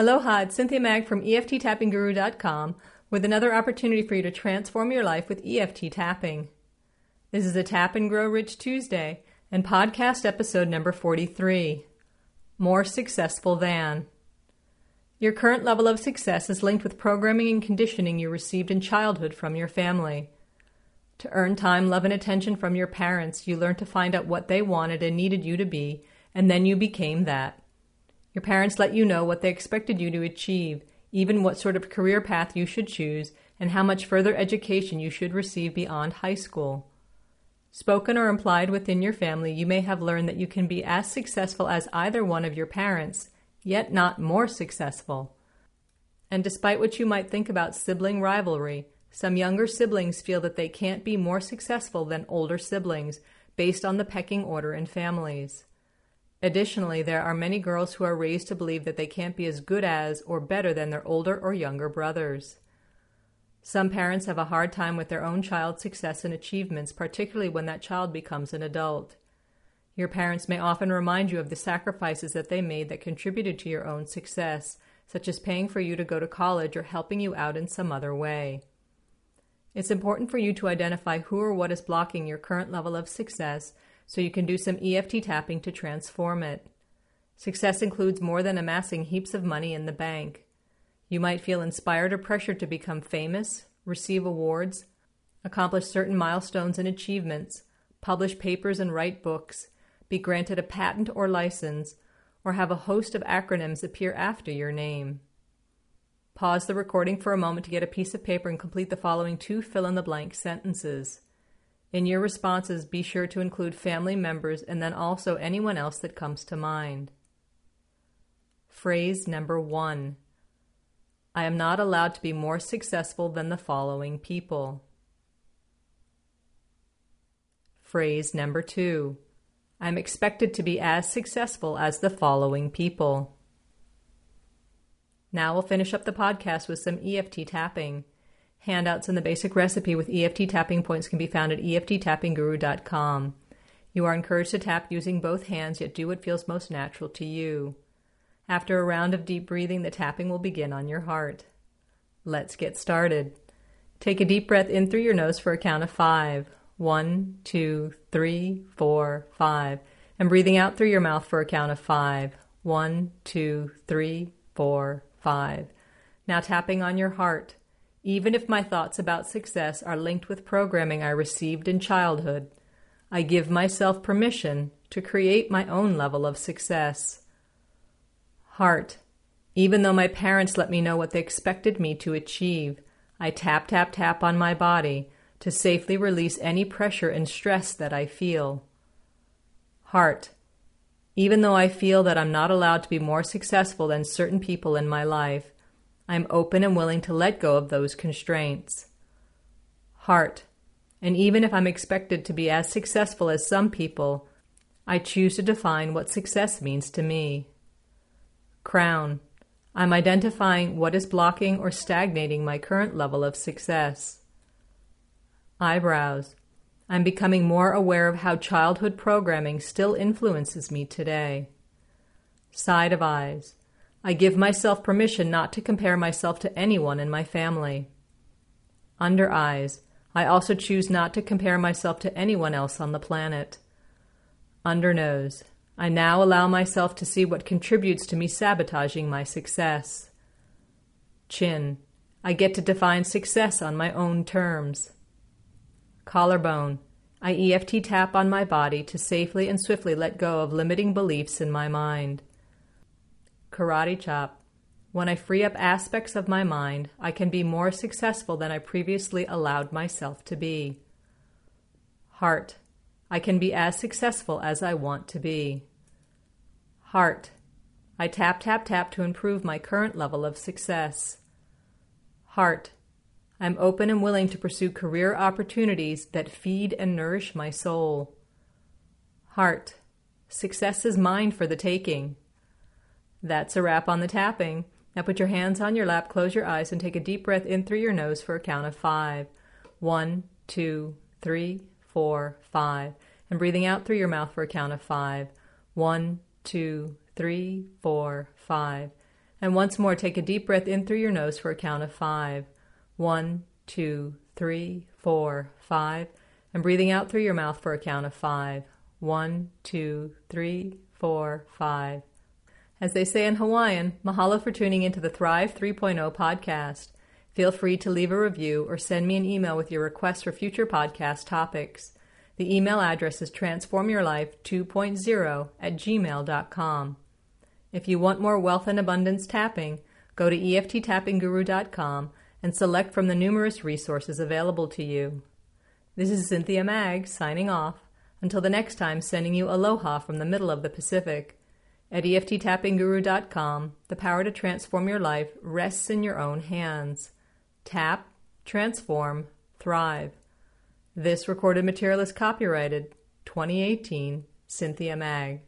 Aloha, it's Cynthia Mag from EFTTappingGuru.com with another opportunity for you to transform your life with EFT tapping. This is a Tap and Grow Rich Tuesday and podcast episode number 43 More Successful Than. Your current level of success is linked with programming and conditioning you received in childhood from your family. To earn time, love, and attention from your parents, you learned to find out what they wanted and needed you to be, and then you became that. Your parents let you know what they expected you to achieve, even what sort of career path you should choose, and how much further education you should receive beyond high school. Spoken or implied within your family, you may have learned that you can be as successful as either one of your parents, yet not more successful. And despite what you might think about sibling rivalry, some younger siblings feel that they can't be more successful than older siblings based on the pecking order in families. Additionally, there are many girls who are raised to believe that they can't be as good as or better than their older or younger brothers. Some parents have a hard time with their own child's success and achievements, particularly when that child becomes an adult. Your parents may often remind you of the sacrifices that they made that contributed to your own success, such as paying for you to go to college or helping you out in some other way. It's important for you to identify who or what is blocking your current level of success so you can do some EFT tapping to transform it. Success includes more than amassing heaps of money in the bank. You might feel inspired or pressured to become famous, receive awards, accomplish certain milestones and achievements, publish papers and write books, be granted a patent or license, or have a host of acronyms appear after your name. Pause the recording for a moment to get a piece of paper and complete the following two fill in the blank sentences. In your responses, be sure to include family members and then also anyone else that comes to mind. Phrase number one I am not allowed to be more successful than the following people. Phrase number two I am expected to be as successful as the following people. Now we'll finish up the podcast with some EFT tapping. Handouts and the basic recipe with EFT tapping points can be found at EFTTappingGuru.com. You are encouraged to tap using both hands, yet do what feels most natural to you. After a round of deep breathing, the tapping will begin on your heart. Let's get started. Take a deep breath in through your nose for a count of five. One, two, three, four, five. And breathing out through your mouth for a count of five. One, two, three, four, five. Now tapping on your heart. Even if my thoughts about success are linked with programming I received in childhood, I give myself permission to create my own level of success. Heart. Even though my parents let me know what they expected me to achieve, I tap, tap, tap on my body to safely release any pressure and stress that I feel. Heart. Even though I feel that I'm not allowed to be more successful than certain people in my life, I am open and willing to let go of those constraints. Heart. And even if I'm expected to be as successful as some people, I choose to define what success means to me. Crown. I'm identifying what is blocking or stagnating my current level of success. Eyebrows. I'm becoming more aware of how childhood programming still influences me today. Side of eyes. I give myself permission not to compare myself to anyone in my family. Under eyes, I also choose not to compare myself to anyone else on the planet. Under nose, I now allow myself to see what contributes to me sabotaging my success. Chin, I get to define success on my own terms. Collarbone, I EFT tap on my body to safely and swiftly let go of limiting beliefs in my mind. Karate chop. When I free up aspects of my mind, I can be more successful than I previously allowed myself to be. Heart. I can be as successful as I want to be. Heart. I tap, tap, tap to improve my current level of success. Heart. I'm open and willing to pursue career opportunities that feed and nourish my soul. Heart. Success is mine for the taking. That's a wrap on the tapping. Now put your hands on your lap, close your eyes, and take a deep breath in through your nose for a count of five. One, two, three, four, five. And breathing out through your mouth for a count of five. One, two, three, four, five. And once more, take a deep breath in through your nose for a count of five. One, two, three, four, five. And breathing out through your mouth for a count of five. One, two, three, four, five. As they say in Hawaiian, mahalo for tuning into the Thrive 3.0 podcast. Feel free to leave a review or send me an email with your requests for future podcast topics. The email address is transformyourlife2.0 at gmail.com. If you want more wealth and abundance tapping, go to EFTTappingGuru.com and select from the numerous resources available to you. This is Cynthia Mag signing off. Until the next time, sending you aloha from the middle of the Pacific. At EFTTappingGuru.com, the power to transform your life rests in your own hands. Tap, transform, thrive. This recorded material is copyrighted 2018 Cynthia Mag.